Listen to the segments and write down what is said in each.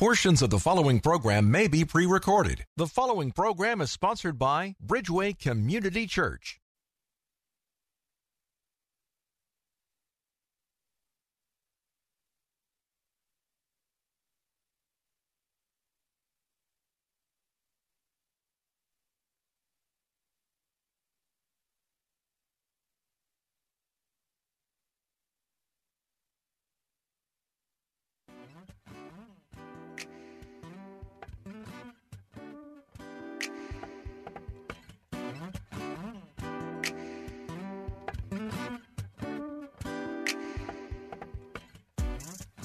Portions of the following program may be pre recorded. The following program is sponsored by Bridgeway Community Church.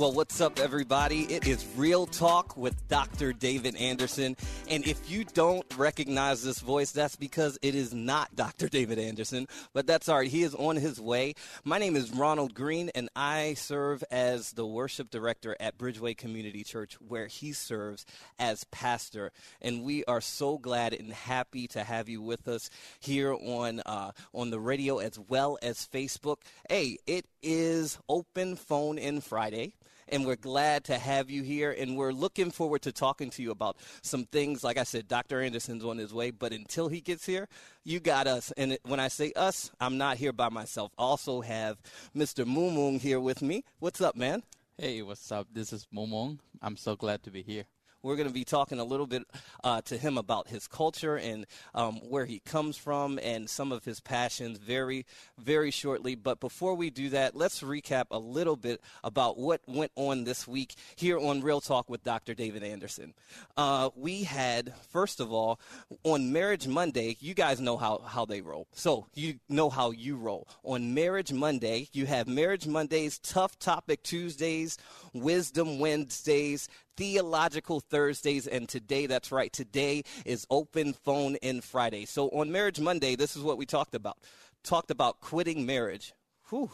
Well, what's up, everybody? It is Real Talk with Dr. David Anderson. And if you don't recognize this voice, that's because it is not Dr. David Anderson, but that's all right. He is on his way. My name is Ronald Green, and I serve as the worship director at Bridgeway Community Church, where he serves as pastor. And we are so glad and happy to have you with us here on, uh, on the radio as well as Facebook. Hey, it is Open Phone In Friday and we're glad to have you here. And we're looking forward to talking to you about some things. Like I said, Dr. Anderson's on his way, but until he gets here, you got us. And when I say us, I'm not here by myself. Also have Mr. Mumung here with me. What's up, man? Hey, what's up? This is Mumung. I'm so glad to be here. We're going to be talking a little bit uh, to him about his culture and um, where he comes from and some of his passions very, very shortly. But before we do that, let's recap a little bit about what went on this week here on Real Talk with Dr. David Anderson. Uh, we had, first of all, on Marriage Monday, you guys know how, how they roll. So you know how you roll. On Marriage Monday, you have Marriage Mondays, Tough Topic Tuesdays, Wisdom Wednesdays, Theological Thursdays, and today, that's right, today is Open Phone In Friday. So on Marriage Monday, this is what we talked about. Talked about quitting marriage. Whew,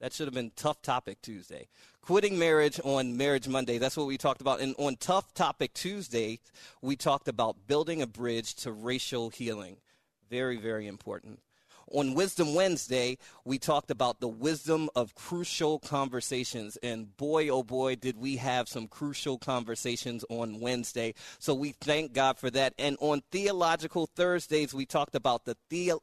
that should have been Tough Topic Tuesday. Quitting marriage on Marriage Monday, that's what we talked about. And on Tough Topic Tuesday, we talked about building a bridge to racial healing. Very, very important. On Wisdom Wednesday, we talked about the wisdom of crucial conversations. And boy, oh boy, did we have some crucial conversations on Wednesday. So we thank God for that. And on Theological Thursdays, we talked about the theo-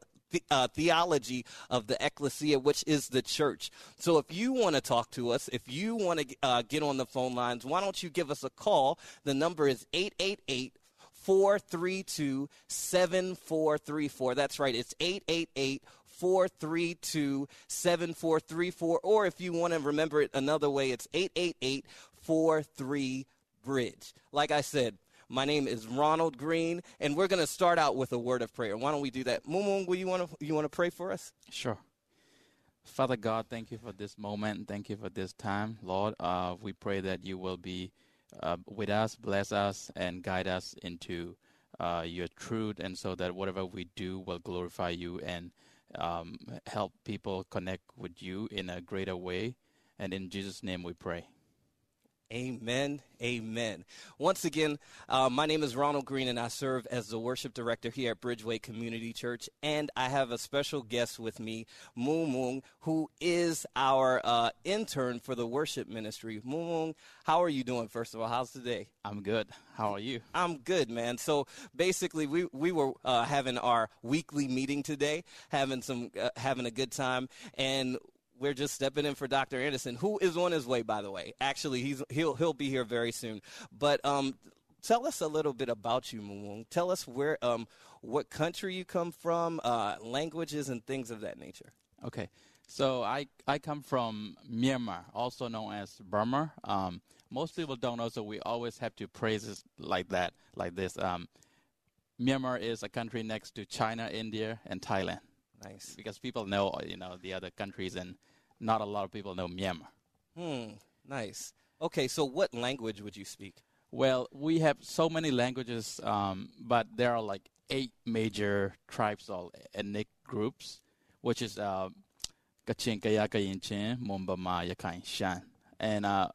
uh, theology of the ecclesia, which is the church. So if you want to talk to us, if you want to uh, get on the phone lines, why don't you give us a call? The number is 888 432 7434. That's right, it's 888 432 7434. Or if you want to remember it another way, it's 888 43 Bridge. Like I said, my name is Ronald Green, and we're going to start out with a word of prayer. Why don't we do that? Mumung, will you want to you want to pray for us? Sure. Father God, thank you for this moment. Thank you for this time, Lord. Uh, we pray that you will be uh, with us, bless us, and guide us into uh, your truth, and so that whatever we do will glorify you and um, help people connect with you in a greater way. And in Jesus' name we pray. Amen. Amen. Once again, uh, my name is Ronald Green, and I serve as the worship director here at Bridgeway Community Church. And I have a special guest with me, Moon Moon, who is our uh, intern for the worship ministry. Moon Moon, how are you doing, first of all? How's today? I'm good. How are you? I'm good, man. So basically, we, we were uh, having our weekly meeting today, having some uh, having a good time, and we're just stepping in for Dr. Anderson, who is on his way, by the way. Actually, he's he'll he'll be here very soon. But um, tell us a little bit about you, Moon. Tell us where, um, what country you come from, uh, languages, and things of that nature. Okay, so I I come from Myanmar, also known as Burma. Um, most people don't know, so we always have to praise it like that, like this. Um, Myanmar is a country next to China, India, and Thailand. Nice. Because people know, you know, the other countries, and not a lot of people know Myanmar. Hmm. Nice. Okay, so what language would you speak? Well, we have so many languages, um, but there are like eight major tribes or ethnic groups, which is uh, Kachin, Kaya, Kayinchin, Mumbama, Yakai, Shan. And uh,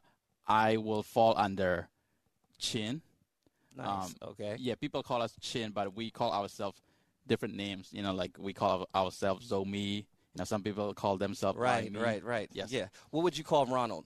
I will fall under Chin. Nice. Um, okay. Yeah, people call us Chin, but we call ourselves different names. You know, like we call ourselves Zomi. You know, some people call themselves Right, right, right. Yes. Yeah. What would you call Ronald?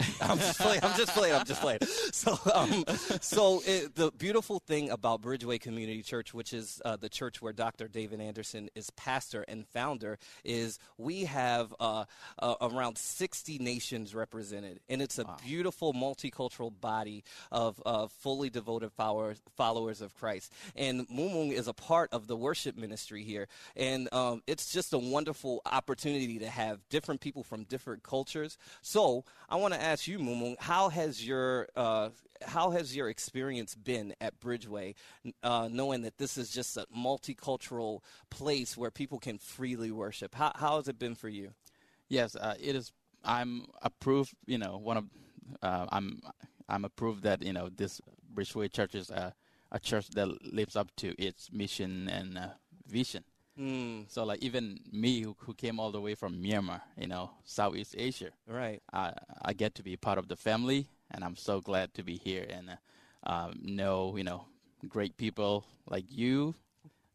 I'm just playing. I'm just playing. I'm just playing. So, um, so it, the beautiful thing about Bridgeway Community Church, which is uh, the church where Dr. David Anderson is pastor and founder, is we have uh, uh, around 60 nations represented, and it's a beautiful multicultural body of uh, fully devoted followers, followers of Christ. And Mumung is a part of the worship ministry here, and um, it's just a wonderful opportunity to have different people from different cultures. So, I want to ask you, Mumung, how has your uh, how has your experience been at Bridgeway, uh, knowing that this is just a multicultural place where people can freely worship? How, how has it been for you? Yes, uh, it is. I'm approved. You know, one of uh, I'm I'm approved that you know this Bridgeway Church is a, a church that lives up to its mission and uh, vision. Mm, So like even me who, who came all the way from Myanmar, you know, Southeast Asia, right. I I get to be part of the family, and I'm so glad to be here and uh, um, know you know great people like you,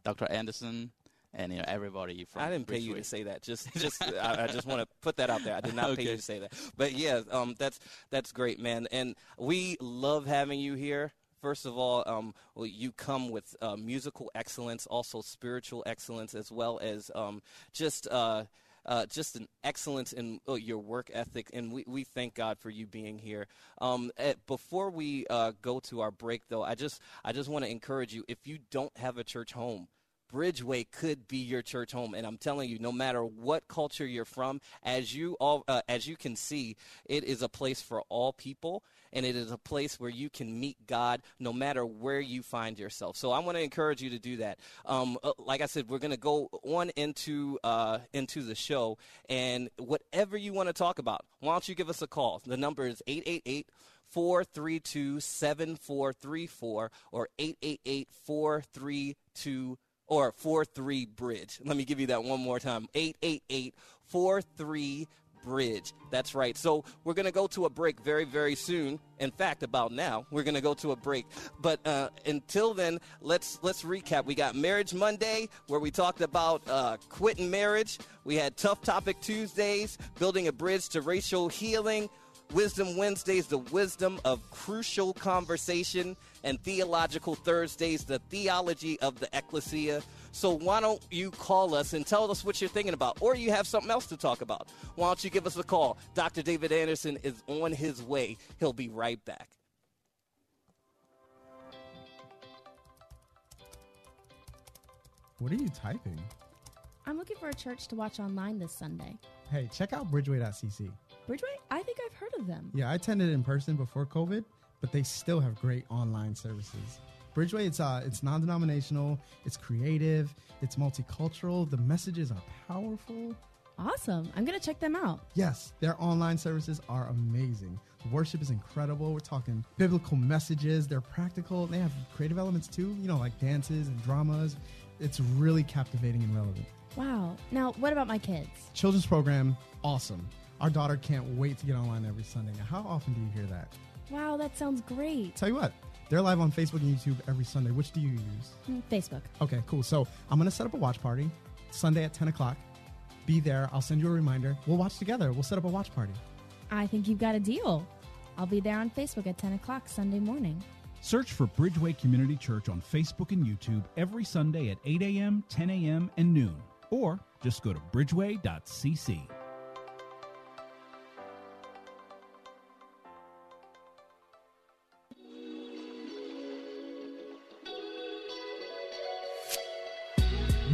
Dr. Anderson, and you know everybody from. I didn't pay you to say that. Just, just I, I just want to put that out there. I did not pay you to say that. But yeah, um, that's that's great, man. And we love having you here. First of all, um, well, you come with uh, musical excellence, also spiritual excellence, as well as um, just. Uh, uh, just an excellence in uh, your work ethic, and we, we thank God for you being here. Um, eh, before we uh, go to our break, though, I just I just want to encourage you: if you don't have a church home, Bridgeway could be your church home, and I'm telling you, no matter what culture you're from, as you all uh, as you can see, it is a place for all people, and it is a place where you can meet God, no matter where you find yourself. So I want to encourage you to do that. Um, uh, like I said, we're going to go on into uh, into the show, and whatever you want to talk about, why don't you give us a call? The number is eight eight eight. 432 7434 or 888 432 or 43 bridge. Let me give you that one more time. 888 43 bridge. That's right. So we're going to go to a break very, very soon. In fact, about now, we're going to go to a break. But uh, until then, let's let's recap. We got Marriage Monday, where we talked about uh, quitting marriage. We had Tough Topic Tuesdays, building a bridge to racial healing. Wisdom Wednesdays, the wisdom of crucial conversation, and Theological Thursdays, the theology of the ecclesia. So why don't you call us and tell us what you're thinking about, or you have something else to talk about? Why don't you give us a call? Dr. David Anderson is on his way. He'll be right back. What are you typing? I'm looking for a church to watch online this Sunday. Hey, check out bridgeway.cc. Bridgeway? I think I've heard of them. Yeah, I attended in person before COVID, but they still have great online services. Bridgeway, it's uh, it's non-denominational, it's creative, it's multicultural. The messages are powerful. Awesome. I'm to check them out. Yes, their online services are amazing. Worship is incredible. We're talking biblical messages. They're practical. They have creative elements too, you know, like dances and dramas. It's really captivating and relevant. Wow. Now, what about my kids? Children's program, awesome. Our daughter can't wait to get online every Sunday. Now, how often do you hear that? Wow, that sounds great. Tell you what, they're live on Facebook and YouTube every Sunday. Which do you use? Hmm, Facebook. Okay, cool. So I'm going to set up a watch party Sunday at 10 o'clock. Be there. I'll send you a reminder. We'll watch together. We'll set up a watch party. I think you've got a deal. I'll be there on Facebook at 10 o'clock Sunday morning. Search for Bridgeway Community Church on Facebook and YouTube every Sunday at 8 a.m., 10 a.m., and noon. Or just go to bridgeway.cc.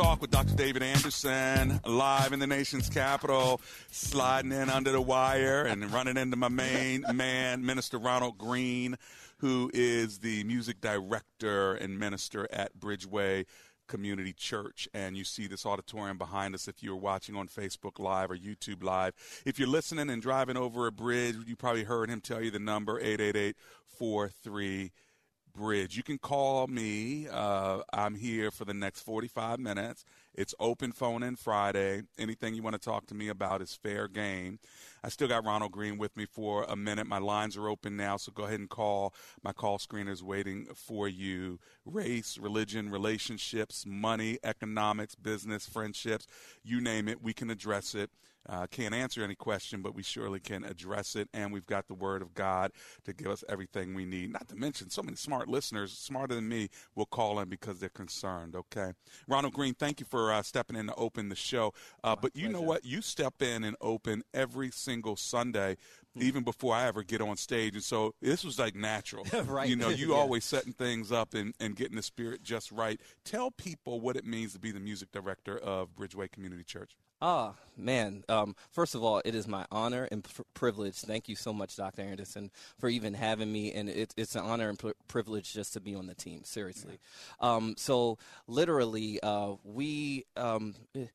Talk with Dr. David Anderson, live in the nation's capital, sliding in under the wire and running into my main man, Minister Ronald Green, who is the music director and minister at Bridgeway Community Church. And you see this auditorium behind us if you're watching on Facebook Live or YouTube Live. If you're listening and driving over a bridge, you probably heard him tell you the number 888 43 Bridge. You can call me. Uh, I'm here for the next 45 minutes. It's open phone in Friday. Anything you want to talk to me about is fair game. I still got Ronald Green with me for a minute. My lines are open now, so go ahead and call. My call screener is waiting for you. Race, religion, relationships, money, economics, business, friendships, you name it, we can address it. Uh, can't answer any question, but we surely can address it. And we've got the Word of God to give us everything we need. Not to mention, so many smart listeners, smarter than me, will call in because they're concerned. Okay. Ronald Green, thank you for uh, stepping in to open the show. Uh, but you pleasure. know what? You step in and open every single Sunday hmm. even before I ever get on stage. And so this was like natural. right. You know, you yeah. always setting things up and, and getting the spirit just right. Tell people what it means to be the music director of Bridgeway Community Church. Ah, man. Um, first of all, it is my honor and pr- privilege. Thank you so much, Dr. Anderson, for even having me. And it, it's an honor and pr- privilege just to be on the team, seriously. Yeah. Um, so, literally, uh, we. Um, eh,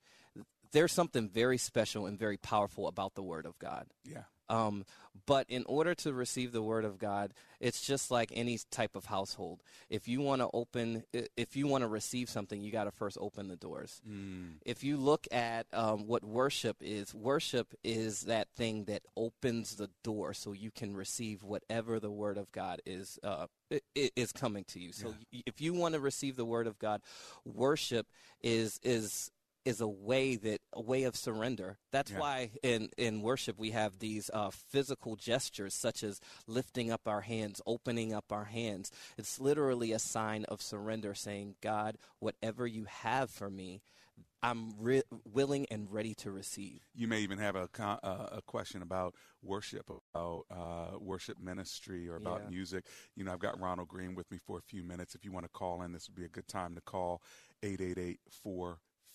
there's something very special and very powerful about the Word of God. Yeah. Um, but in order to receive the word of God, it's just like any type of household. If you want to open, if you want to receive something, you got to first open the doors. Mm. If you look at um, what worship is, worship is that thing that opens the door so you can receive whatever the word of God is uh, is coming to you. So yeah. if you want to receive the word of God, worship is is is a way that a way of surrender. That's yeah. why in in worship we have these uh, physical gestures such as lifting up our hands, opening up our hands. It's literally a sign of surrender, saying, "God, whatever you have for me." I'm re- willing and ready to receive. You may even have a uh, a question about worship, about uh, worship ministry, or about yeah. music. You know, I've got Ronald Green with me for a few minutes. If you want to call in, this would be a good time to call 888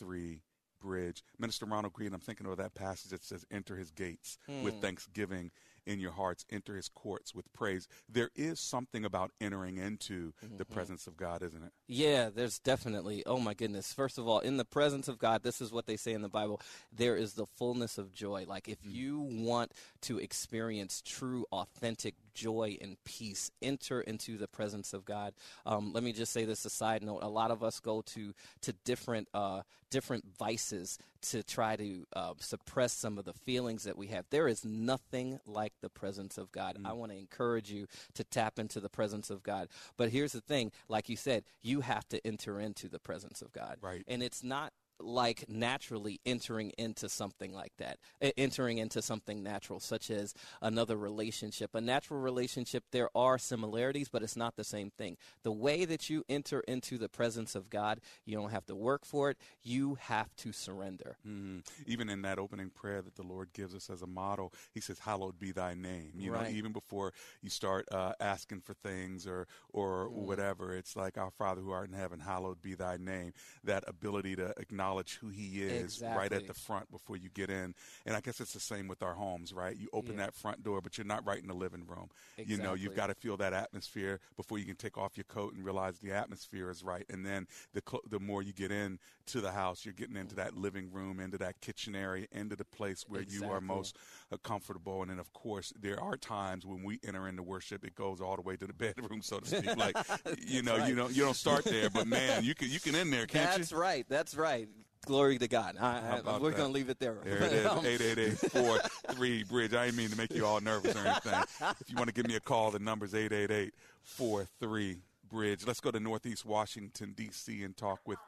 three bridge. Minister Ronald Green, I'm thinking of that passage that says, Enter his gates mm. with hmm. thanksgiving in your hearts, enter his courts with praise. There is something about entering into mm-hmm. the presence of God, isn't it? Yeah, there's definitely. Oh my goodness. First of all, in the presence of God, this is what they say in the Bible there is the fullness of joy. Like if mm. you want to experience true, authentic joy and peace. Enter into the presence of God. Um, let me just say this a side note. A lot of us go to to different uh, different vices to try to uh, suppress some of the feelings that we have. There is nothing like the presence of God. Mm. I want to encourage you to tap into the presence of God. But here's the thing, like you said, you have to enter into the presence of God. Right. And it's not like naturally entering into something like that, entering into something natural, such as another relationship. A natural relationship, there are similarities, but it's not the same thing. The way that you enter into the presence of God, you don't have to work for it, you have to surrender. Mm-hmm. Even in that opening prayer that the Lord gives us as a model, He says, Hallowed be thy name. You right. know, even before you start uh, asking for things or, or mm. whatever, it's like, Our Father who art in heaven, hallowed be thy name. That ability to acknowledge acknowledge who He is right at the front before you get in. And I guess it's the same with our homes, right? You open Yeah. that front door, but you're not right in the living room. You know, you've got to feel that atmosphere before you can take off your coat and realize the atmosphere is right. And then the cl- the more you get in to the house, you're getting into that living room, into that kitchen area, into the place where you are most uh, comfortable. And then, of course, there are times when we enter into worship, it goes all the way to the bedroom, so to speak. Like, you know, you don't you don't start there, but man, you can you can in there, can't That's you? That's right. That's right. Glory to God. I, I, we're that? going to leave it there. There it is. Um, 888 bridge. I didn't mean to make you all nervous or anything. If you want to give me a call, the number's 888 43 bridge. Let's go to Northeast Washington, D.C. and talk with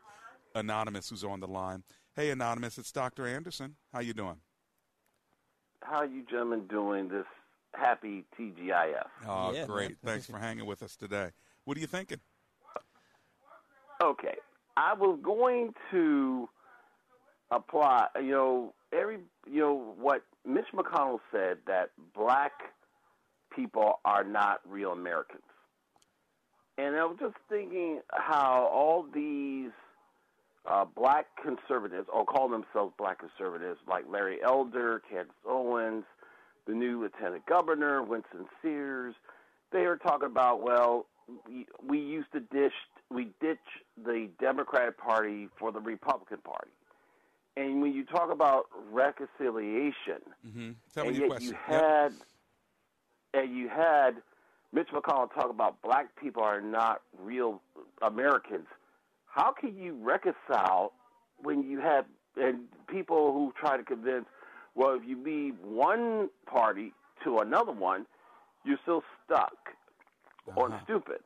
Anonymous who's on the line. Hey, Anonymous, it's Dr. Anderson. How you doing? How you gentlemen doing this happy TGIF? Oh, great. Thanks for hanging with us today. What are you thinking? Okay, I was going to apply. You know, every you know what Mitch McConnell said that black people are not real Americans, and I was just thinking how all these uh, black conservatives, or call themselves black conservatives, like Larry Elder, Candace Owens, the new lieutenant governor, Winsome Sears, they are talking about, well, we, used to dish, we ditch the Democratic Party for the Republican Party. And when you talk about reconciliation, Mm-hmm. Tell and yet question. you Yep. had, and you had Mitch McConnell talk about black people are not real Americans. How can you reconcile when you have and people who try to convince, well, if you leave one party to another one, you're still stuck or Uh-huh. stupid,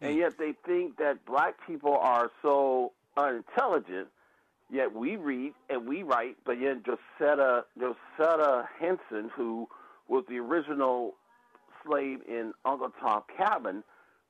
Hmm. and yet they think that black people are so unintelligent. Yet we read and we write, but yet Josetta Josetta Henson, who was the original slave in Uncle Tom Cabin,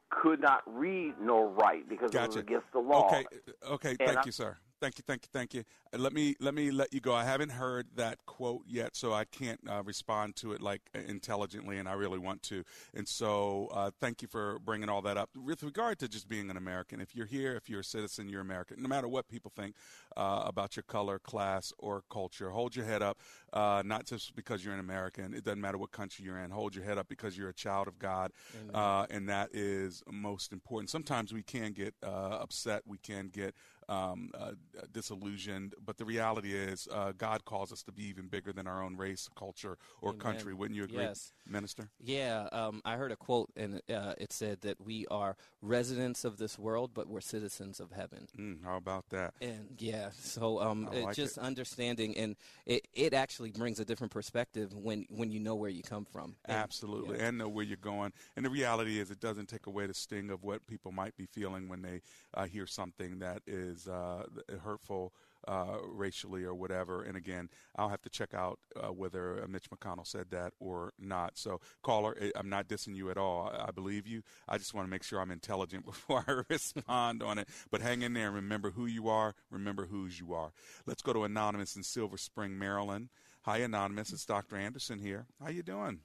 could not read nor write because it was against the law. Okay, okay. And Thank I- you, sir. Thank you, thank you, thank you. Uh, Let me let me let you go. I haven't heard that quote yet, so I can't uh, respond to it like intelligently, and I really want to. And so, uh, thank you for bringing all that up. With regard to just being an American, if you're here, if you're a citizen, you're American. No matter what people think uh, about your color, class, or culture, hold your head up. Uh, not just because you're an American. It doesn't matter what country you're in. Hold your head up because you're a child of God, uh, and that is most important. Sometimes we can get uh, upset. We can get um, uh, disillusioned. But the reality is, uh, God calls us to be even bigger than our own race, culture, or Amen. country. Wouldn't you agree, Yes. Minister? Yeah, um, I heard a quote, and uh, it said that we are residents of this world, but we're citizens of heaven. Mm, how about that? And yeah, so um, like just it. understanding, and it, it actually brings a different perspective when when you know where you come from. And- Absolutely, yeah. and know where you're going. And the reality is, it doesn't take away the sting of what people might be feeling when they uh, hear something that is uh, hurtful uh, racially or whatever. And again, I'll have to check out uh, whether uh, Mitch McConnell said that or not. So, caller, I- I'm not dissing you at all. I believe you. I just want to make sure I'm intelligent before I respond on it. But hang in there remember who you are. Remember whose you are. Let's go to Anonymous in Silver Spring, Maryland. Hi, Anonymous. It's Dr. Anderson here. How you doing?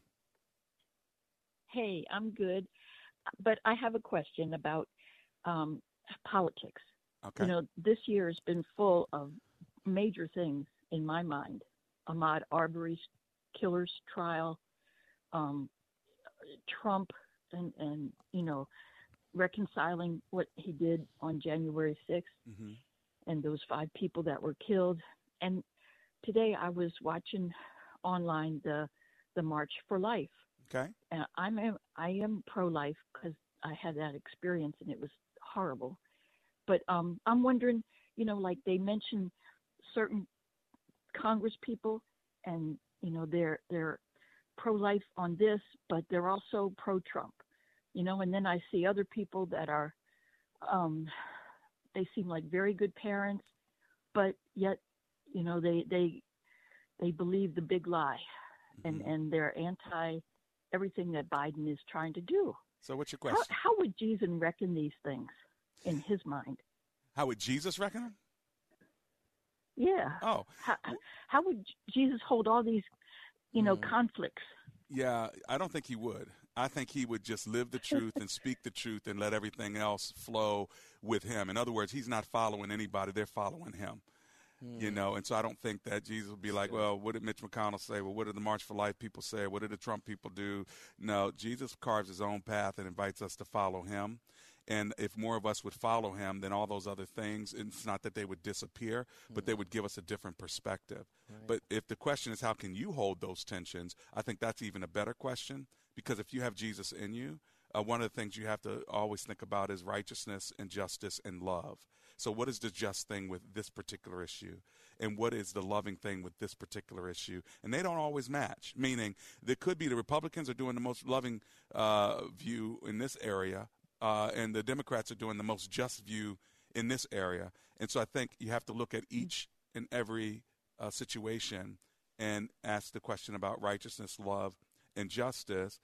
Hey, I'm good, but I have a question about um, politics. Okay. You know, this year has been full of major things in my mind. Ahmaud Arbery's killer's trial, um, Trump, and and you know, reconciling what he did on January 6th Mm-hmm. and those five people that were killed. And today I was watching online the the March for Life, Okay. and I'm I am pro life because I had that experience and it was horrible. But um, I'm wondering, you know, like they mention certain Congress people, and you know they're they're pro life on this, but they're also pro Trump, you know. And then I see other people that are, um, they seem like very good parents, but yet, you know, they they they believe the big lie, and and they're anti everything that Biden is trying to do. So, what's your How, question? how would Jesus reckon these things in his mind? How would Jesus reckon them? Yeah. Oh. How, how would Jesus hold all these, you know, Mm. conflicts? Yeah, I don't think he would. I think he would just live the truth and speak the truth and let everything else flow with him. In other words, he's not following anybody, they're following him. You know, and so I don't think that Jesus would be like, well, what did Mitch McConnell say? Well, what did the March for Life people say? What did the Trump people do? No, Jesus carves his own path and invites us to follow him. And if more of us would follow him, then all those other things, it's not that they would disappear, but they would give us a different perspective. But if the question is, how can you hold those tensions? I think that's even a better question because if you have Jesus in you, uh, one of the things you have to always think about is righteousness and justice and love. So, what is the just thing with this particular issue? And what is the loving thing with this particular issue? And they don't always match, meaning there could be the Republicans are doing the most loving uh, view in this area, uh, and the Democrats are doing the most just view in this area. And so, I think you have to look at each and every uh, situation and ask the question about righteousness, love, and justice,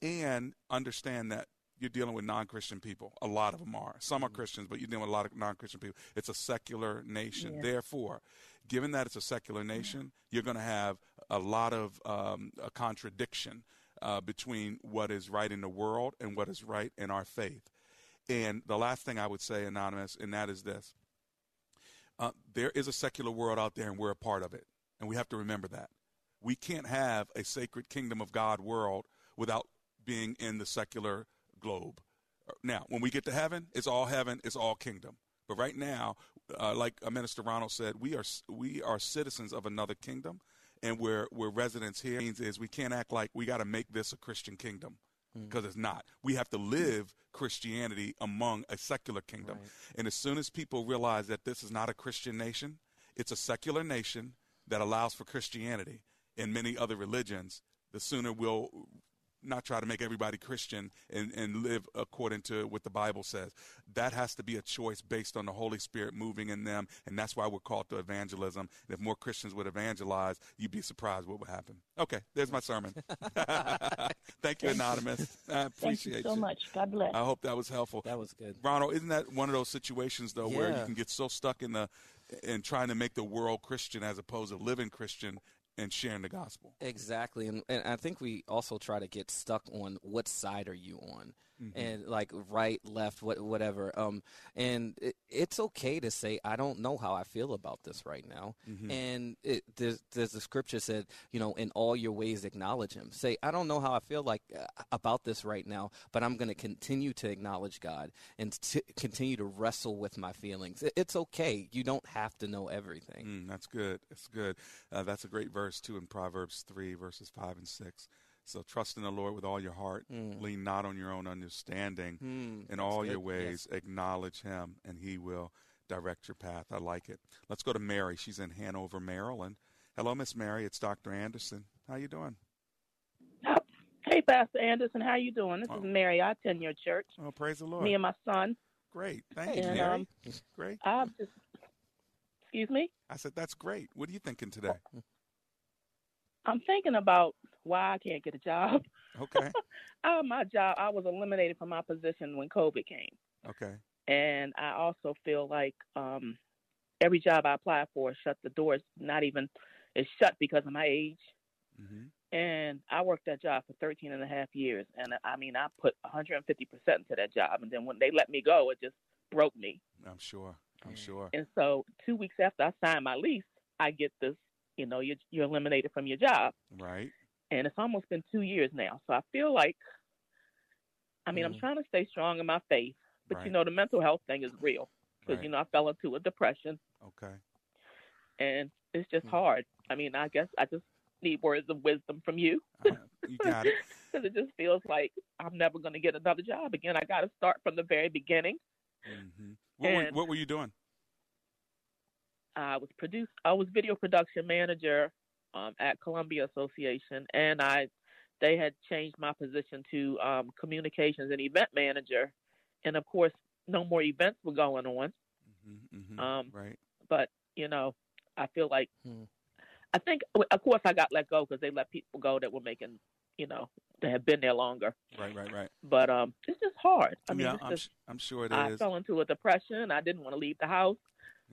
and understand that you're dealing with non-Christian people. A lot of them are. Some are Christians, but you're dealing with a lot of non-Christian people. It's a secular nation. Yeah. Therefore, given that it's a secular nation, you're going to have a lot of um, a contradiction uh, between what is right in the world and what is right in our faith. And the last thing I would say, anonymous, and that is this: uh, there is a secular world out there, and we're a part of it, and we have to remember that. We can't have a sacred kingdom of God world without being in the secular globe. Now, when we get to heaven, it's all heaven, it's all kingdom. But right now, uh, like uh, Minister Ronald said, we are we are citizens of another kingdom, and we're we're residents here. Means is we can't act like we got to make this a Christian kingdom mm. because it's not. We have to live Christianity among a secular kingdom. And as soon as people realize that this is not a Christian nation, it's a secular nation that allows for Christianity and many other religions, the sooner we'll not try to make everybody Christian and, and live according to what the Bible says. That has to be a choice based on the Holy Spirit moving in them, and that's why we're called to evangelism. And if more Christians would evangelize, you'd be surprised what would happen. Okay, there's my sermon. Thank you, Anonymous. I appreciate Thank you so much. God bless. I hope that was helpful. That was good. Ronald, isn't that one of those situations though where you can get so stuck in the in trying to make the world Christian as opposed to living Christian and sharing the gospel? Exactly, and and I think we also try to get stuck on what side are you on, Mhm. and like right, left, what, whatever. Um, and it, it's okay to say I don't know how I feel about this right now, Mhm. and it, there's there's the scripture said, you know, in all your ways acknowledge Him. Say I don't know how I feel like uh, about this right now, but I'm going to continue to acknowledge God and to continue to wrestle with my feelings. It, it's okay. You don't have to know everything. Mm, that's good. That's good. Uh, that's a great verse too in Proverbs three, verses five and six. So trust in the Lord with all your heart. Mm. Lean not on your own understanding. Mm, in all good. your ways, acknowledge Him, and He will direct your path. I like it. Let's go to Mary. She's in Hanover, Maryland. Hello, Miss Mary. It's Dr. Anderson. How you doing? Hey, Pastor Anderson, how you doing? This is Mary. I attend your church. Oh, praise the Lord. Me and my son. Great. Thank you, Mary. um, great. I've just, excuse me. I said that's great. What are you thinking today? I'm thinking about why I can't get a job. Okay. uh, my job, I was eliminated from my position when COVID came, Okay. and I also feel like um, every job I apply for shut the doors. Not even it's shut because of my age. Mm-hmm. And I worked that job for 13 and a half years, and I mean I put 150 percent into that job, and then when they let me go, it just broke me. I'm sure. I'm sure. And so, two weeks after I signed my lease, I get this. You know, you're, you're eliminated from your job, Right. And it's almost been two years now. So I feel like, I mean, I'm trying to stay strong in my faith, but you know, the mental health thing is real because Right. you know I fell into a depression, Okay. and it's just Hmm. hard. I mean, I guess I just need words of wisdom from you. You got it. Because it just feels like I'm never going to get another job again. I got to start from the very beginning. Mm-hmm. What, were, what were you doing? I was produce. I was video production manager um, at Columbia Association, and I they had changed my position to um, communications and event manager, and of course, no more events were going on. Mm-hmm. Um, right. But you know, I feel like Hmm. I think, of course, I got let go because they let people go that were making, you know, that had been there longer. Right. Right. Right. But um, it's just hard. I mean, yeah, it's I'm, just, sh- I'm sure it I is. fell into a depression. I didn't want to leave the house.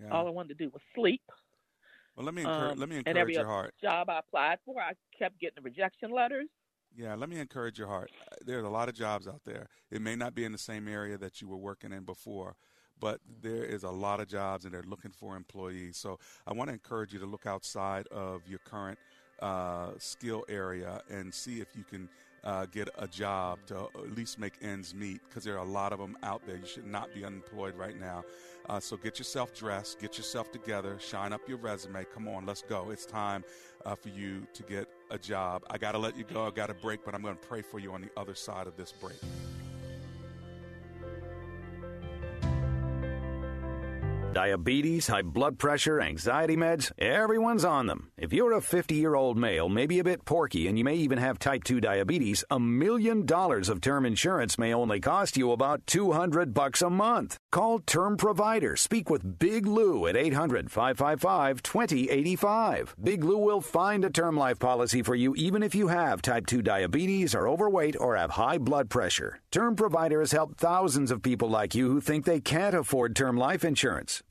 Yeah. All I wanted to do was sleep. Well, let me encourage, Um, let me and every your heart. job I applied for, I kept getting the rejection letters. Yeah, let me encourage your heart. There's a lot of jobs out there. It may not be in the same area that you were working in before, but there is a lot of jobs and they're looking for employees. So I want to encourage you to look outside of your current uh, skill area and see if you can uh, get a job to at least make ends meet because there are a lot of them out there. You should not be unemployed right now. Uh, so get yourself dressed, get yourself together, shine up your resume. Come on, let's go. It's time uh, for you to get a job. I got to let you go. I got a break, but I'm going to pray for you on the other side of this break. Diabetes, high blood pressure, anxiety meds, everyone's on them. If you're a 50 year old male, maybe a bit porky, and you may even have type 2 diabetes, a million dollars of term insurance may only cost you about 200 bucks a month. Call Term Provider. Speak with Big Lou at 800 555 2085. Big Lou will find a term life policy for you even if you have type 2 diabetes, are overweight, or have high blood pressure. Term Provider has helped thousands of people like you who think they can't afford term life insurance.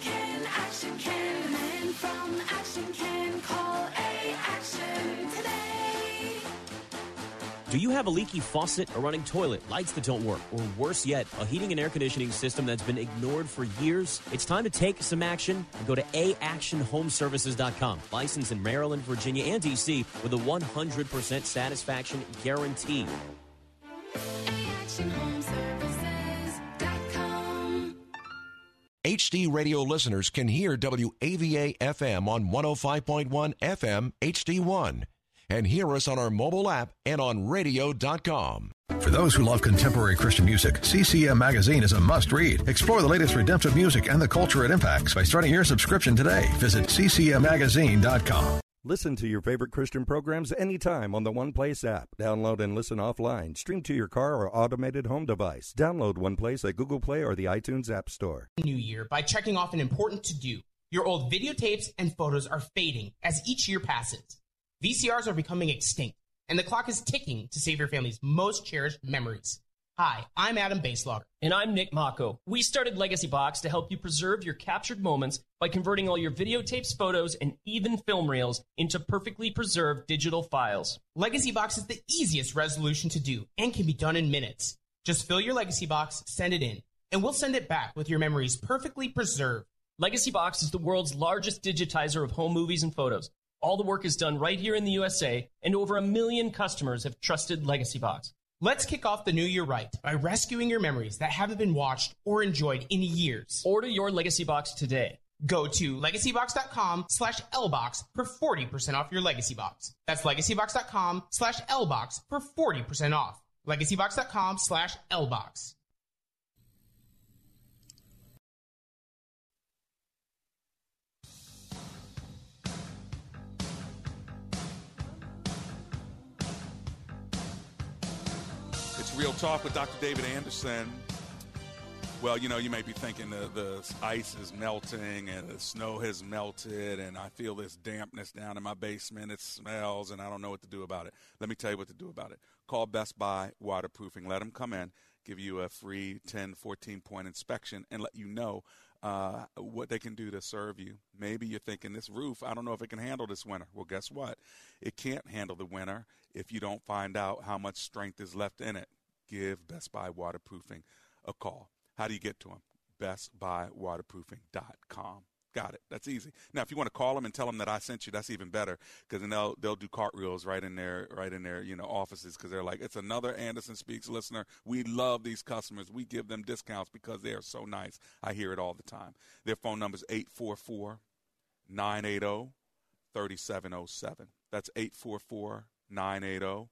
Can action can men from action can call a action today. Do you have a leaky faucet, a running toilet, lights that don't work, or worse yet, a heating and air conditioning system that's been ignored for years? It's time to take some action and go to aactionhomeservices.com. Licensed in Maryland, Virginia, and DC with a 100% satisfaction guarantee. Actionhomeservices.com. HD radio listeners can hear WAVA FM on 105.1 FM HD1 and hear us on our mobile app and on radio.com. For those who love contemporary Christian music, CCM Magazine is a must read. Explore the latest redemptive music and the culture it impacts by starting your subscription today. Visit ccmmagazine.com. Listen to your favorite Christian programs anytime on the One Place app. Download and listen offline. Stream to your car or automated home device. Download One Place at Google Play or the iTunes App Store. New Year by checking off an important to do. Your old videotapes and photos are fading as each year passes. VCRs are becoming extinct, and the clock is ticking to save your family's most cherished memories. Hi, I'm Adam Baselogger. And I'm Nick Mako. We started Legacy Box to help you preserve your captured moments by converting all your videotapes, photos, and even film reels into perfectly preserved digital files. Legacy Box is the easiest resolution to do and can be done in minutes. Just fill your Legacy Box, send it in, and we'll send it back with your memories perfectly preserved. Legacy Box is the world's largest digitizer of home movies and photos. All the work is done right here in the USA, and over a million customers have trusted Legacy Box. Let's kick off the new year right by rescuing your memories that haven't been watched or enjoyed in years. Order your Legacy Box today. Go to legacybox.com slash lbox for 40% off your Legacy Box. That's legacybox.com slash lbox for 40% off. legacybox.com slash lbox. Real Talk with Dr. David Anderson. Well, you know, you may be thinking the, the ice is melting and the snow has melted, and I feel this dampness down in my basement. It smells, and I don't know what to do about it. Let me tell you what to do about it. Call Best Buy Waterproofing. Let them come in, give you a free 10, 14 point inspection, and let you know uh, what they can do to serve you. Maybe you're thinking, this roof, I don't know if it can handle this winter. Well, guess what? It can't handle the winter if you don't find out how much strength is left in it. Give Best Buy Waterproofing a call. How do you get to them? BestBuyWaterproofing.com. Got it. That's easy. Now, if you want to call them and tell them that I sent you, that's even better because then they'll they'll do cartwheels right in their right in their you know offices because they're like, it's another Anderson Speaks listener. We love these customers. We give them discounts because they are so nice. I hear it all the time. Their phone number is 844 980 3707. That's 844 980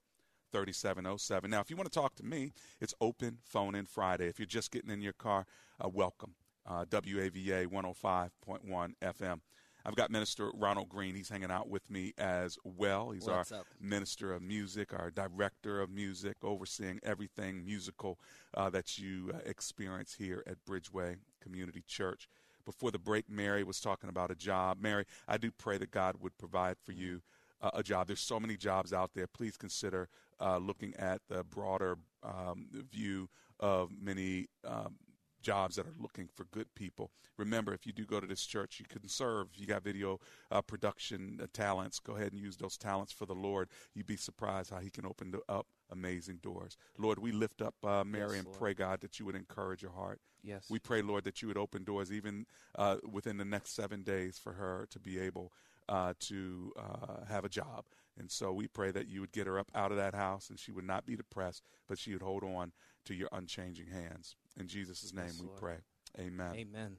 3707. Now, if you want to talk to me, it's open phone in Friday. If you're just getting in your car, uh, welcome. Uh, WAVA 105.1 FM. I've got Minister Ronald Green. He's hanging out with me as well. He's What's our up? minister of music, our director of music, overseeing everything musical uh, that you uh, experience here at Bridgeway Community Church. Before the break, Mary was talking about a job. Mary, I do pray that God would provide for you uh, a job. There's so many jobs out there. Please consider uh, looking at the broader um, view of many um, jobs that are looking for good people. Remember, if you do go to this church, you can serve. You got video uh, production uh, talents. Go ahead and use those talents for the Lord. You'd be surprised how He can open the, up amazing doors. Lord, we lift up uh, Mary Yes, and Lord. pray, God, that you would encourage her heart. Yes. We pray, Lord, that you would open doors even uh, within the next seven days for her to be able uh, to uh, have a job. And so we pray that you would get her up out of that house and she would not be depressed, but she would hold on to your unchanging hands. In Jesus' name Yes, we Lord. pray. Amen. Amen.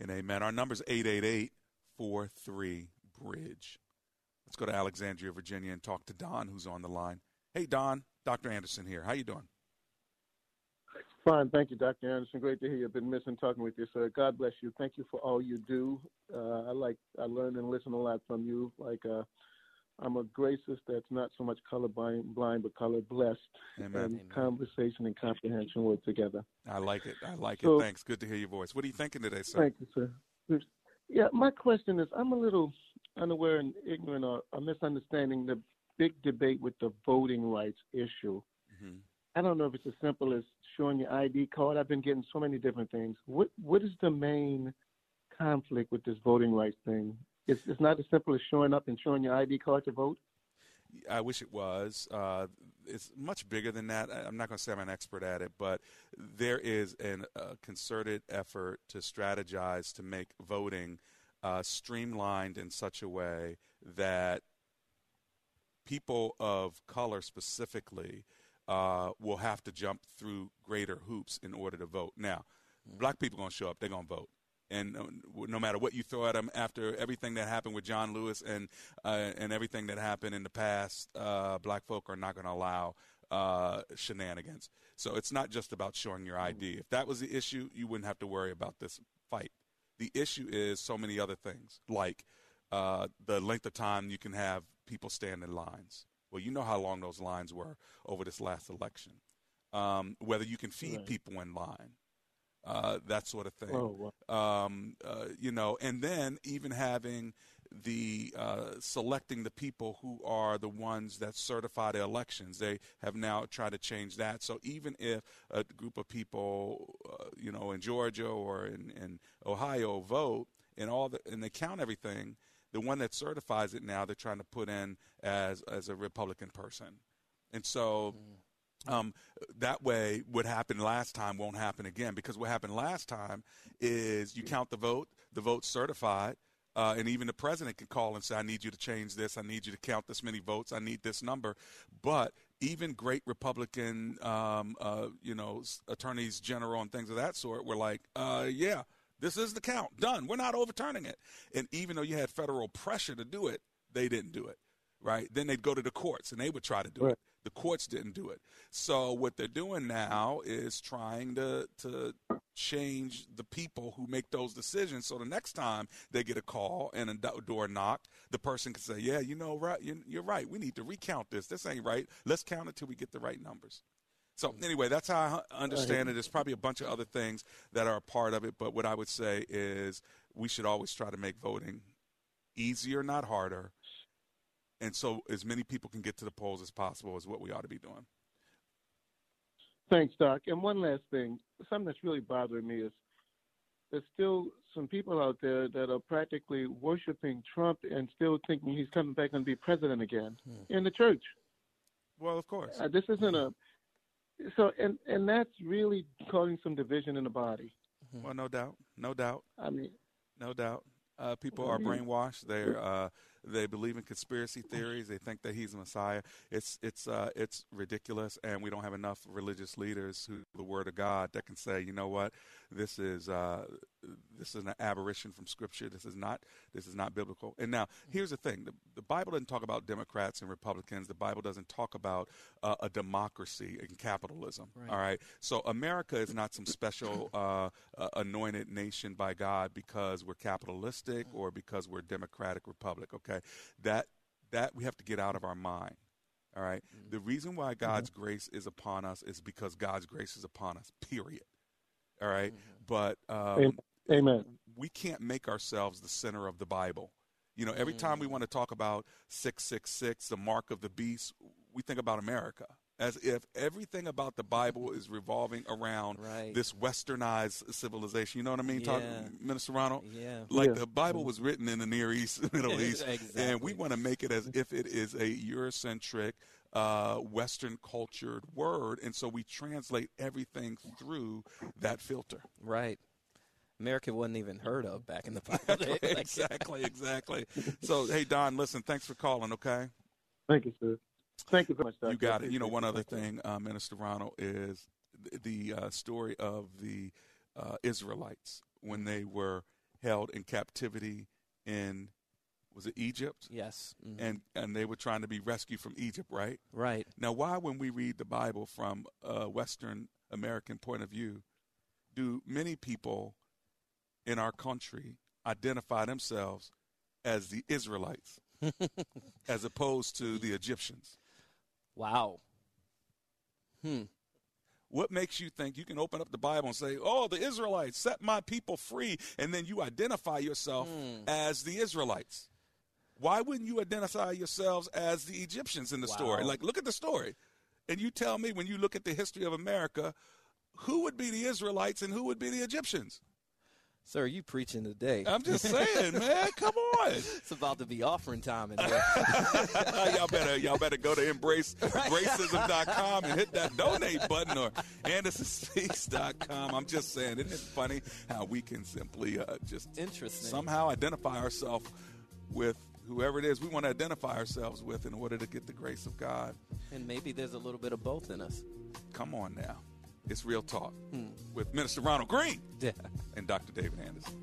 And amen. Our number's 888 43 Bridge. Let's go to Alexandria, Virginia, and talk to Don, who's on the line. Hey, Don. Dr. Anderson here. How you doing? Fine, thank you, Dr. Anderson. Great to hear you. I've been missing talking with you, sir. God bless you. Thank you for all you do. Uh, I like, I learn and listen a lot from you. Like, uh, I'm a gracist that's not so much color blind, blind but color blessed. Amen. And Amen. conversation and comprehension work together. I like it. I like So- it. Thanks. Good to hear your voice. What are you thinking today, sir? Thank you, sir. Yeah, my question is I'm a little unaware and ignorant or, or misunderstanding the big debate with the voting rights issue. Mhm. I don't know if it's as simple as showing your ID card. I've been getting so many different things. What What is the main conflict with this voting rights thing? It's, it's not as simple as showing up and showing your ID card to vote. I wish it was. Uh, it's much bigger than that. I'm not going to say I'm an expert at it, but there is a concerted effort to strategize to make voting uh, streamlined in such a way that people of color specifically uh, will have to jump through greater hoops in order to vote. Now, black people are going to show up; they're going to vote. And uh, no matter what you throw at them, after everything that happened with John Lewis and uh, and everything that happened in the past, uh, black folk are not going to allow uh, shenanigans. So it's not just about showing your ID. If that was the issue, you wouldn't have to worry about this fight. The issue is so many other things, like uh, the length of time you can have people stand in lines. Well, you know how long those lines were over this last election. Um, whether you can feed Right. people in line, uh, that sort of thing. Oh, um, uh, you know, and then even having the uh, selecting the people who are the ones that certify the elections. They have now tried to change that. So even if a group of people, uh, you know, in Georgia or in, in Ohio vote and all the, and they count everything, the one that certifies it now they're trying to put in as as a Republican person, and so. Um, that way, what happened last time won't happen again because what happened last time is you count the vote, the vote's certified, uh, and even the president can call and say, "I need you to change this. I need you to count this many votes. I need this number." But even great Republican, um, uh, you know, attorneys general and things of that sort were like, uh, "Yeah, this is the count. Done. We're not overturning it." And even though you had federal pressure to do it, they didn't do it. Right? Then they'd go to the courts and they would try to do it. The courts didn't do it. So what they're doing now is trying to to change the people who make those decisions. So the next time they get a call and a door knock, the person can say, "Yeah, you know, right, you- you're right. We need to recount this. This ain't right. Let's count it till we get the right numbers." So anyway, that's how I understand it. There's probably a bunch of other things that are a part of it, but what I would say is we should always try to make voting easier, not harder. And so as many people can get to the polls as possible is what we ought to be doing. Thanks, Doc. And one last thing, something that's really bothering me is there's still some people out there that are practically worshiping Trump and still thinking he's coming back and be president again in the church. Well, of course. Uh, this isn't a so, and and that's really causing some division in the body. Well, no doubt, no doubt. I mean, no doubt. Uh, people are brainwashed. They uh, they believe in conspiracy theories. They think that he's a messiah. It's it's uh, it's ridiculous, and we don't have enough religious leaders who the word of God that can say, you know what, this is uh, this is an aberration from Scripture. This is not this is not biblical. And now here's the thing: the, the Bible doesn't talk about Democrats and Republicans. The Bible doesn't talk about uh, a democracy and capitalism. Right. All right. So America is not some special uh, uh, anointed nation by God because we're capitalistic. or because we're democratic republic. Okay, that that we have to get out of our mind. All right? Mm-hmm. The reason why God's mm-hmm. grace is upon us is because God's grace is upon us. Period. All right? Mm-hmm. But um, Amen. we can't make ourselves the center of the Bible. You know, every time we want to talk about 666, the mark of the beast, we think about America as if everything about the Bible is revolving around this westernized civilization. You know what I mean, Talk- Minister Ronald? Yeah. Like Yeah. the Bible was written in the Near East, Middle East, and we want to make it as if it is a Eurocentric, uh, Western cultured word, and so we translate everything through that filter. Right. America wasn't even heard of back in the Bible. exactly, exactly. So, hey, Don, listen, thanks for calling, okay? Thank you, sir. Thank you so much, Doctor. You got it. You know, one other thing, uh, Minister Ronald, is th- the uh, story of the uh, Israelites when they were held in captivity in, was it Egypt? Yes. Mhm. And, and they were trying to be rescued from Egypt, right? Right. Now, why, when we read the Bible from a Western American point of view, do many people in our country identify themselves as the Israelites as opposed to the Egyptians? Wow. Hmm. What makes you think you can open up the Bible and say, "Oh, the Israelites set my people free," and then you identify yourself as the Israelites? Why wouldn't you identify yourselves as the Egyptians in the story? Like, look at the story, and you tell me when you look at the history of America, who would be the Israelites and who would be the Egyptians? Sir, you preaching today. I'm just saying, man. Come on. It's about to be offering time in here. y'all better y'all better go to embracegracism.com and hit that donate button or andersonspeaks.com. I'm just saying, isn't it funny how we can simply uh, just Interesting. somehow identify ourselves with whoever it is we want to identify ourselves with in order to get the grace of God. and maybe there's a little bit of both in us. Come on now. It's real talk hmm. with Minister Ronald Green Yeah. and Dr. David Anderson.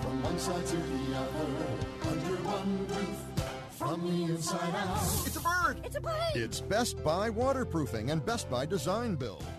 From one side to the other, under one roof, from the inside out. It's a bird! It's a plane! It's Best Buy Waterproofing and Best Buy Design Build.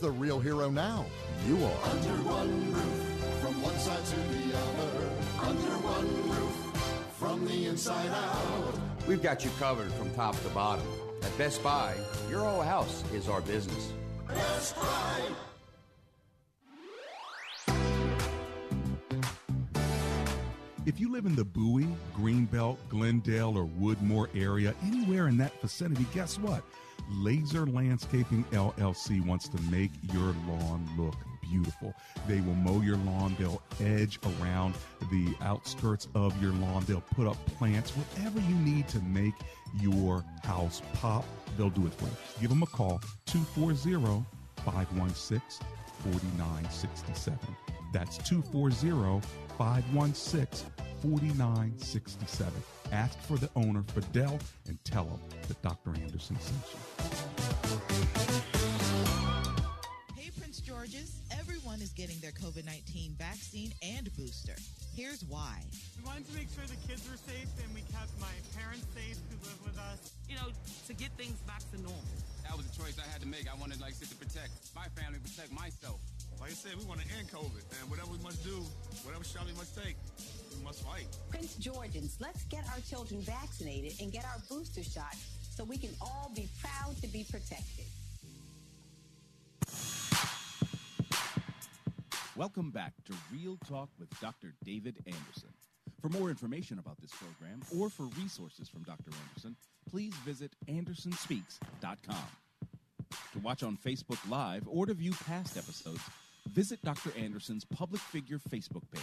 the real hero now? You are. Under one roof, from one side to the other, under one roof, from the inside out. We've got you covered from top to bottom. At Best Buy, your whole house is our business. Best Buy. If you live in the Bowie, Greenbelt, Glendale, or Woodmore area, anywhere in that vicinity, guess what? Laser Landscaping LLC wants to make your lawn look beautiful. They will mow your lawn, they'll edge around the outskirts of your lawn, they'll put up plants, whatever you need to make your house pop, they'll do it for you. Give them a call 240 516 4967. That's 240 516 4967. Ask for the owner, Fidel, and tell him that Dr. Anderson sent you. Hey, Prince George's. Everyone is getting their COVID 19 vaccine and booster. Here's why. We wanted to make sure the kids were safe and we kept my parents safe who live with us. you know, to get things back to normal. That was a choice I had to make. I wanted, like I said, to protect my family, protect myself. Like I said, we want to end COVID, and whatever we must do, whatever shot we must take, we must fight. Prince Georgians, let's get our children vaccinated and get our booster shot so we can all be proud to be protected. Welcome back to Real Talk with Dr. David Anderson. For more information about this program or for resources from Dr. Anderson, please visit andersonspeaks.com. To watch on Facebook Live or to view past episodes, visit Dr. Anderson's public figure Facebook page.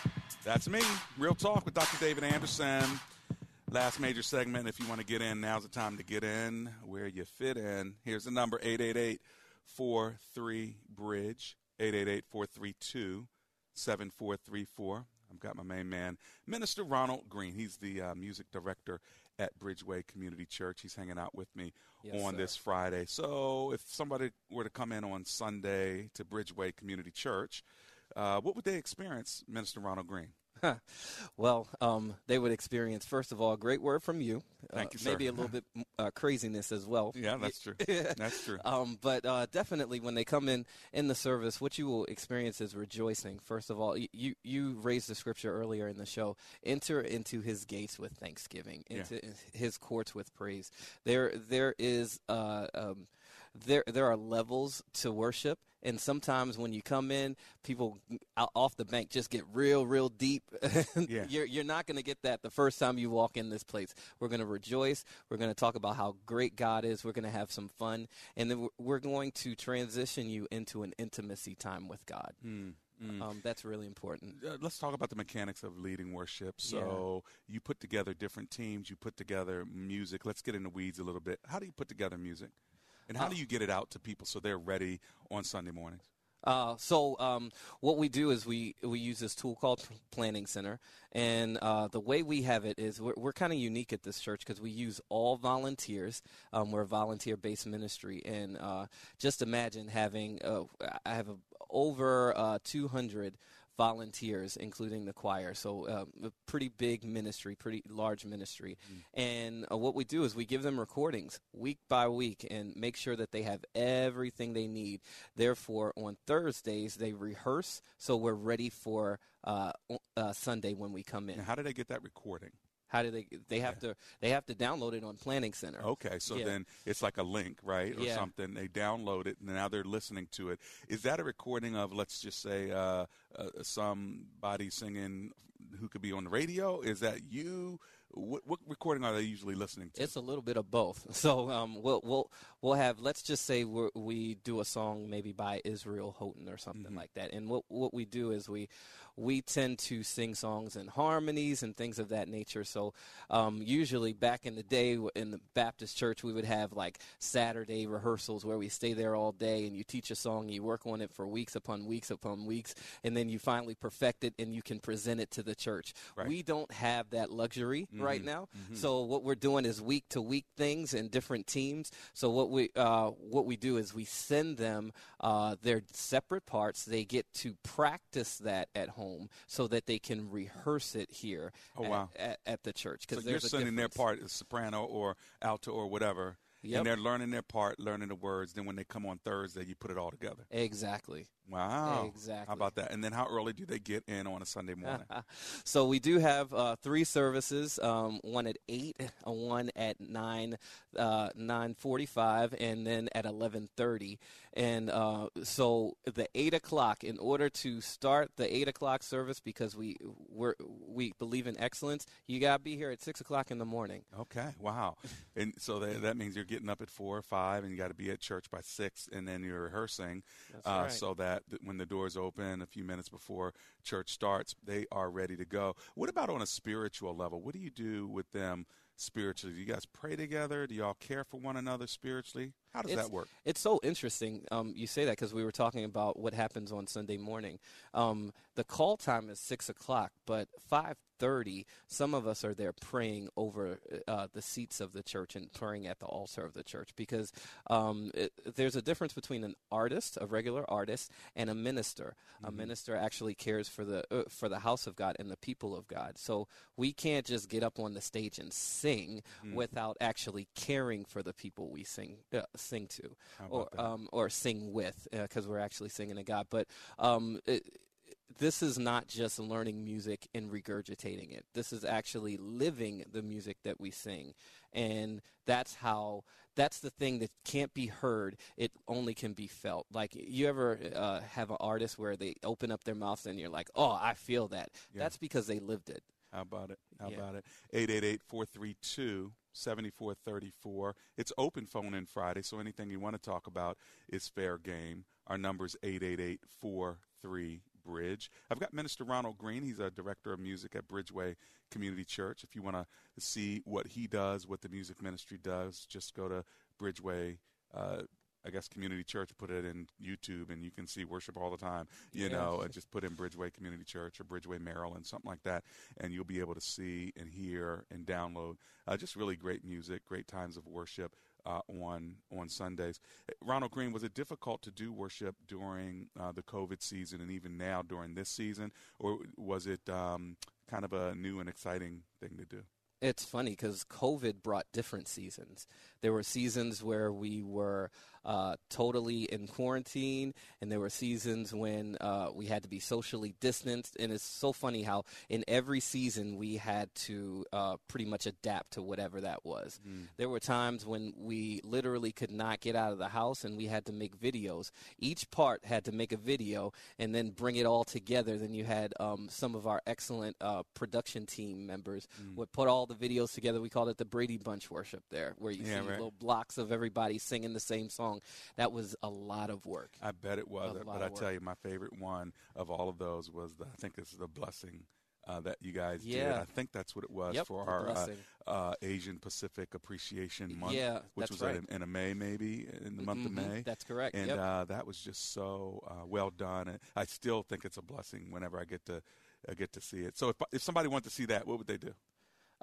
That's me. Real Talk with Dr. David Anderson. Last major segment. If you want to get in, now's the time to get in where you fit in. Here's the number 888 43 Bridge, 888 432 7434. I've got my main man, Minister Ronald Green. He's the uh, music director at Bridgeway Community Church. He's hanging out with me Yes, on sir. this Friday. So, if somebody were to come in on Sunday to Bridgeway Community Church, uh, what would they experience, Minister Ronald Green? well, um, they would experience, first of all, a great word from you. Thank uh, you, sir. Maybe a little bit uh, craziness as well. Yeah, that's true. That's true. Um, but uh, definitely, when they come in in the service, what you will experience is rejoicing. First of all, you you raised the scripture earlier in the show. Enter into His gates with thanksgiving, Yeah. into His courts with praise. There there is uh, um, there there are levels to worship. And sometimes when you come in, people off the bank just get real, real deep. Yeah. You're, you're not going to get that the first time you walk in this place. We're going to rejoice. We're going to talk about how great God is. We're going to have some fun. And then we're- going to transition you into an intimacy time with God. Mm, mm. Um, that's really important. Uh, let's talk about the mechanics of leading worship. So you put together different teams, you put together music. Let's get in the weeds a little bit. How do you put together music? And how Uh, do you get it out to people so they're ready on Sunday mornings? Uh, so um, what we do is we, we use this tool called Planning Center, and uh, the way we have it is we're, we're kind of unique at this church because we use all volunteers. Um, we're a volunteer-based ministry, and uh, just imagine having uh, I have a, over uh, 200 volunteers, including the choir. So um, a pretty big ministry, pretty large ministry. And uh, what we do is we give them recordings week by week and make sure that they have everything they need. Therefore, on Thursdays they rehearse, so we're ready for uh, uh, Sunday when we come in. And how do they get that recording? How do they? They have to. They have to download it on Planning Center. Okay, so Yeah. then it's like a link, right, or Yeah. something. They download it, and now they're listening to it. Is that a recording of, let's just say, uh, uh, somebody singing who could be on the radio? Is that you? What, what recording are they usually listening to? It's a little bit of both. So um, we'll we'll we'll have. Let's just say we we do a song maybe by Israel Houghton or something Mm-hmm. like that. And what what we do is we we tend to sing songs in harmonies and things of that nature. So um, usually back in the day in the Baptist church, we would have like Saturday rehearsals where we stay there all day and you teach a song, you work on it for weeks upon weeks upon weeks, and then you finally perfect it and you can present it to the church. Right. We don't have that luxury right Mhm. now. Mhm. So what we're doing is week to week things in different teams. So what we uh, what we do is we send them uh, their separate parts. They get to practice that at home so that they can rehearse it here. Oh, at, wow. at, at the church. So Because you're there's a sending their part as soprano or alto or whatever, Yep. and they're learning their part, learning the words. Then when they come on Thursday, you put it all together. Exactly. Wow. Exactly. How about that? And then how early do they get in on a Sunday morning? so we do have uh, three services: um, one at eight, uh, one at nine, uh, nine forty-five, and then at eleven thirty. And uh, so the eight o'clock. In order to start the eight o'clock service, because we we we believe in excellence, you gotta be here at six o'clock in the morning. Okay, wow. And so that, that means you're getting up at four or five, and you got to be at church by six, and then you're rehearsing, uh, right. so that th- when the doors open a few minutes before church starts, they are ready to go. What about on a spiritual level? What do you do with them spiritually? Do you guys pray together? Do y'all care for one another spiritually? How does it's, that work? It's so interesting. Um, you say that because we were talking about what happens on Sunday morning. Um, the call time is six o'clock, but five thirty, some of us are there praying over uh, the seats of the church and praying at the altar of the church because um, it, there's a difference between an artist, a regular artist, and a minister. A minister actually cares for the uh, for the house of God and the people of God. So we can't just get up on the stage and sing Mm. without actually caring for the people we sing uh, sing to or um, or sing with because we're actually singing to God. But um, it, this is not just learning music and regurgitating it. This is actually living the music that we sing. And that's how that's the thing that can't be heard. It only can be felt. Like you ever uh, have an artist where they open up their mouths and you're like, "Oh, I feel that." Yeah. That's because they lived it. How about it? How Yeah. about it? 888 432 7434. It's open phone in Friday, so anything you want to talk about is fair game. Our number is 888 43 Bridge. I've got Minister Ronald Green. He's a director of music at Bridgeway Community Church. If you want to see what he does, what the music ministry does, just go to Bridgeway. Uh, I guess Community Church, put it in YouTube, and you can see worship all the time. You Yeah. know, just put in Bridgeway Community Church or Bridgeway Maryland, something like that, and you'll be able to see and hear and download uh, just really great music, great times of worship uh, on on Sundays. Ronald Green, was it difficult to do worship during uh, the COVID season and even now during this season, or was it um, kind of a new and exciting thing to do? It's funny because COVID brought different seasons. There were seasons where we were uh, totally in quarantine, and there were seasons when uh, we had to be socially distanced. And it's so funny how in every season we had to uh, pretty much adapt to whatever that was. There were times when we literally could not get out of the house, and we had to make videos. Each part had to make a video and then bring it all together. Then you had um, some of our excellent uh, production team members would put all the videos together. We called it the Brady Bunch worship there, where you Yeah, see right. little blocks of everybody singing the same song. That was a lot of work. I bet it was, A but I of tell you, my favorite one of all of those was the, I think it's the blessing uh, that you guys did. Yeah. I think that's what it was Yep, for our uh, uh, Asian Pacific Appreciation Month. Yeah, which was right. in, in a May, maybe in the month of Mhm, May. that's correct, And yep. uh, that was just so uh, well done. And I still think it's a blessing whenever I get to uh, get to see it. So if if somebody wanted to see that, what would they do?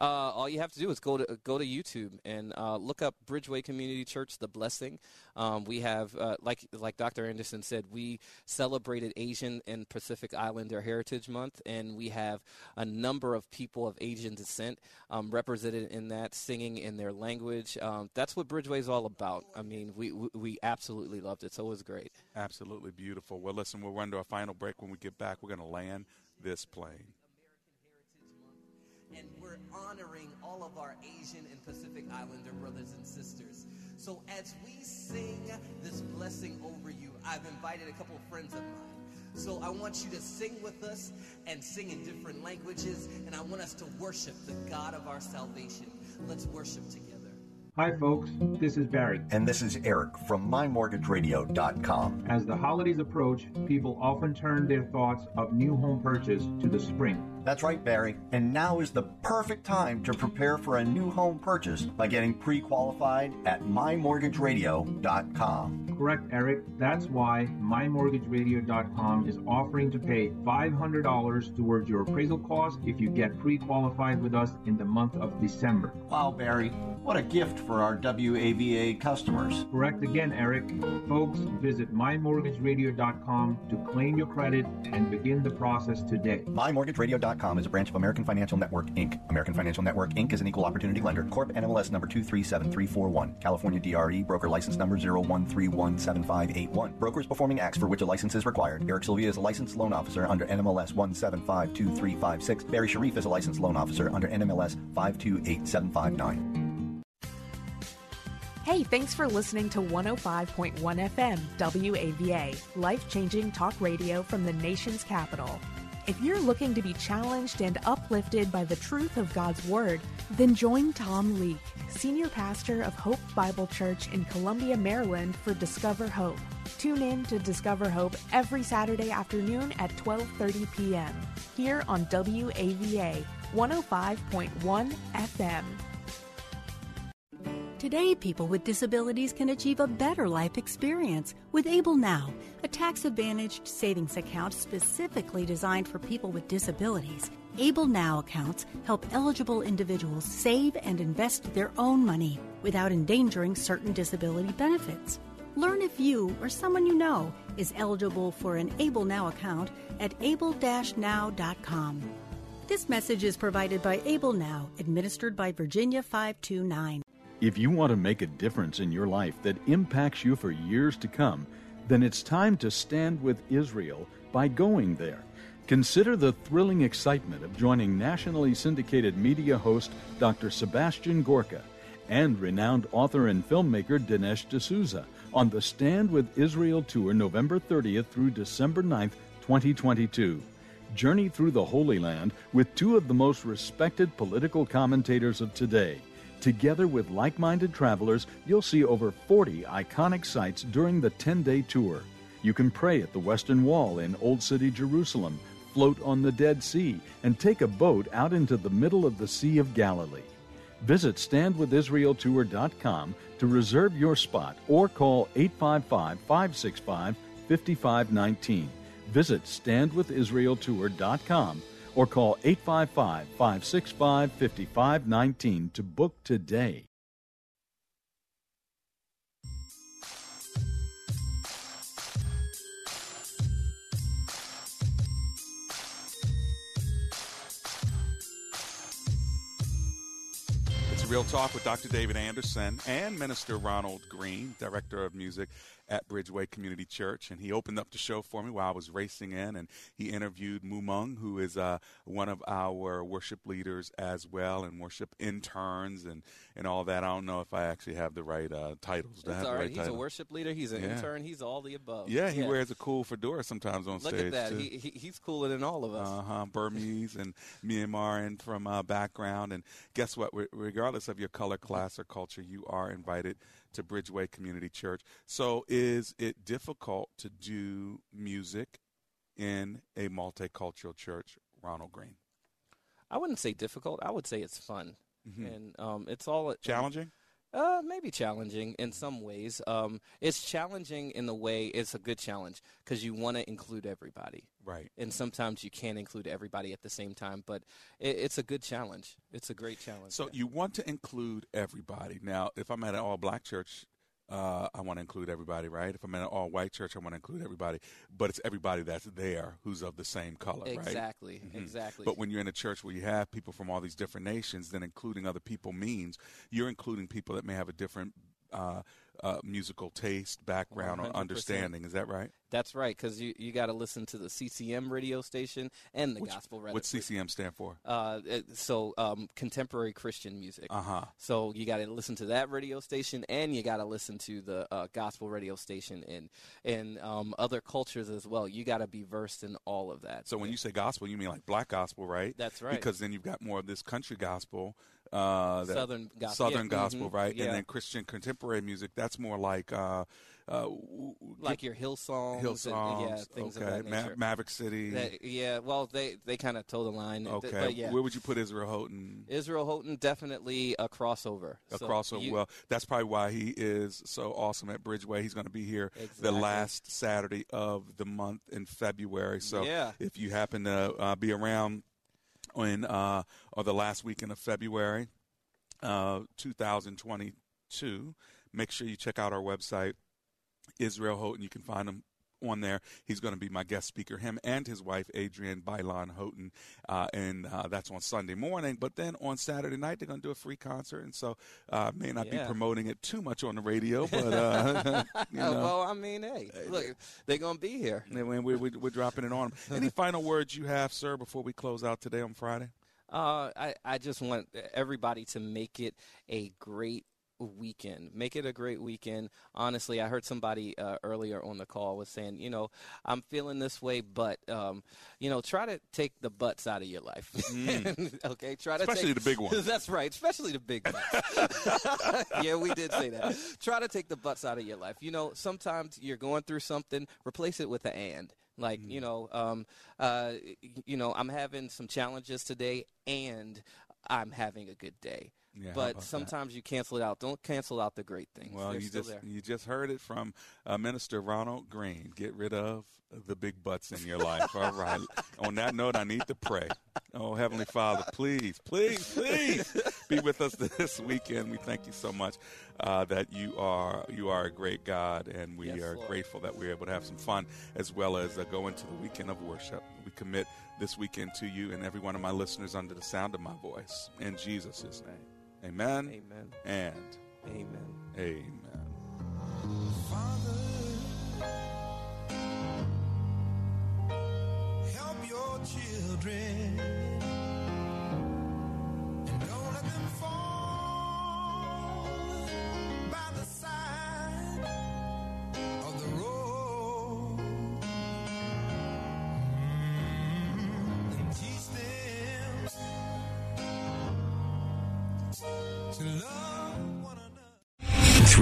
Uh, all you have to do is go to go to YouTube and uh, look up Bridgeway Community Church, The Blessing. Um, we have, uh, like like Dr. Anderson said, we celebrated Asian and Pacific Islander Heritage Month, and we have a number of people of Asian descent um, represented in that, singing in their language. Um, that's what Bridgeway is all about. I mean, we, we we absolutely loved it, so it was great. Absolutely beautiful. Well, listen, we'll run to our final break. When we get back, we're going to land this plane. And we're honoring all of our Asian and Pacific Islander brothers and sisters. So as we sing this blessing over you, I've invited a couple of friends of mine. So I want you to sing with us and sing in different languages, and I want us to worship the God of our salvation. Let's worship together. Hi, folks. This is Barry. And this is Eric from MyMortgageRadio.com. As the holidays approach, people often turn their thoughts of new home purchase to the spring. That's right, Barry. And now is the perfect time to prepare for a new home purchase by getting pre qualified at MyMortgageRadio.com. Correct, Eric. That's why MyMortgageRadio.com is offering to pay $500 towards your appraisal cost if you get pre qualified with us in the month of December. Wow, Barry. What a gift for our WAVA customers. Correct again, Eric. Folks, visit MyMortgageRadio.com to claim your credit and begin the process today. MyMortgageRadio.com is a branch of American Financial Network, Inc. American Financial Network, Inc. is an equal opportunity lender. Corp NMLS number 237341. California DRE, broker license number 01317581. Brokers performing acts for which a license is required. Eric Sylvia is a licensed loan officer under NMLS 1752356. Barry Sharif is a licensed loan officer under NMLS 528759. Hey, thanks for listening to 105.1 FM WAVA, life changing talk radio from the nation's capital. If you're looking to be challenged and uplifted by the truth of God's Word, then join Tom Leake, Senior Pastor of Hope Bible Church in Columbia, Maryland, for Discover Hope. Tune in to Discover Hope every Saturday afternoon at 12:30 p.m. here on WAVA 105.1 FM. Today, people with disabilities can achieve a better life experience with Able Now, a tax advantaged savings account specifically designed for people with disabilities. Able Now accounts help eligible individuals save and invest their own money without endangering certain disability benefits. Learn if you or someone you know is eligible for an Able Now account at able-now.com. This message is provided by Able Now, administered by Virginia 529. If you want to make a difference in your life that impacts you for years to come, then it's time to stand with Israel by going there. Consider the thrilling excitement of joining nationally syndicated media host Dr. Sebastian Gorka and renowned author and filmmaker Dinesh D'Souza on the Stand with Israel tour November 30th through December 9th, 2022. Journey through the Holy Land with two of the most respected political commentators of today. Together with like minded travelers, you'll see over 40 iconic sites during the 10 day tour. You can pray at the Western Wall in Old City, Jerusalem, float on the Dead Sea, and take a boat out into the middle of the Sea of Galilee. Visit standwithisraeltour.com to reserve your spot or call 855 565 5519. Visit standwithisraeltour.com or call 855 565 5519 to book today. Real Talk with Dr. David Anderson and Minister Ronald Green, Director of Music at Bridgeway Community Church, and he opened up the show for me while I was racing in, and he interviewed Mumung, who is uh, one of our worship leaders as well, and worship interns and, and all that. I don't know if I actually have the right uh, titles. Do I It's have all right. right He's title? a worship leader. He's an Yeah. intern. He's all the above. Yeah, he wears a cool fedora sometimes on Look stage. Look at that. He, he, he's cooler than all of us. Uh huh. Burmese and Myanmar and from uh, background. And guess what? Re- regardless of your color, class, or culture, you are invited to Bridgeway Community Church. So, is it difficult to do music in a multicultural church, Ronald Green? I wouldn't say difficult. I would say it's fun, Mhm. and um, it's all Challenging? Uh, maybe challenging in some ways. Um, it's challenging in the way it's a good challenge because you want to include everybody. Right. And sometimes you can't include everybody at the same time, but it, it's a good challenge. It's a great challenge. So, you want to include everybody. Now, if I'm at an all black church, uh, I want to include everybody, right? If I'm in an all white church, I want to include everybody. But it's everybody that's there who's of the same color, right? Exactly, Mhm. exactly. But when you're in a church where you have people from all these different nations, then including other people means you're including people that may have a different uh, uh, musical taste, background, or 100%. understanding. Is that right? That's right, because you, you got to listen to the CCM radio station and the gospel radio. What's CCM stand for? Uh, so um, contemporary Christian music. Uh huh. So you got to listen to that radio station, and you got to listen to the uh, gospel radio station, and and um, other cultures as well. You got to be versed in all of that. So when you say gospel, you mean like black gospel, right? That's right. Because then you've got more of this country gospel, uh, Southern gospel, Southern yeah, gospel, mhm, right? yeah. And then Christian contemporary music. That's more like uh, uh, like your hill songs, Hill and, songs, yeah, things okay. of that Ma- nature. Maverick City. That- yeah, well, they they kind of toe the line. Okay. but yeah. Where would you put Israel Houghton? Israel Houghton definitely a crossover. A So crossover. you- well, that's probably why he is so awesome at Bridgeway. He's going to be here the last Saturday of the month in February. So Yeah. if you happen to uh, be around in uh, or the last weekend of February, uh, 2022, make sure you check out our website, Israel Houghton. You can find him on there. He's going to be my guest speaker, him and his wife, Adrienne Bailon Houghton. Uh, and uh, that's on Sunday morning. But then on Saturday night, they're going to do a free concert. And so uh, may not be promoting it too much on the radio, but, uh, you know. well, I mean, hey, look, they're gonna be here. And we- we- we're dropping it on them. Any final words you have, sir, before we close out today on Friday? Uh, I, I just want everybody to make it a great weekend. Make it a great weekend. Honestly, I heard somebody uh, earlier on the call was saying, you know, I'm feeling this way, but um, you know, try to take the butts out of your life. Mm. okay, try to Especially take, the big ones. That's right, especially the big butts. yeah, we did say that. Try to take the butts out of your life. You know, sometimes you're going through something. Replace it with an and. Like Mm. you know, um, uh, you know, I'm having some challenges today, and I'm having a good day. Yeah, but about that? sometimes you cancel it out. Don't cancel out the great things. Well, They're you just there. you just heard it from uh, Minister Ronald Green. Get rid of the big butts in your life. All right. On that note, I need to pray. Oh, Heavenly Father, please, please, please be with us this weekend. We thank you so much uh, that you are you are a great God, and we Yes, are Lord. grateful that we're able to have some fun as well as uh, go into the weekend of worship. We commit this weekend to you and every one of my listeners under the sound of my voice. In Jesus' name. Amen. Amen. And Amen. Amen. Help your children.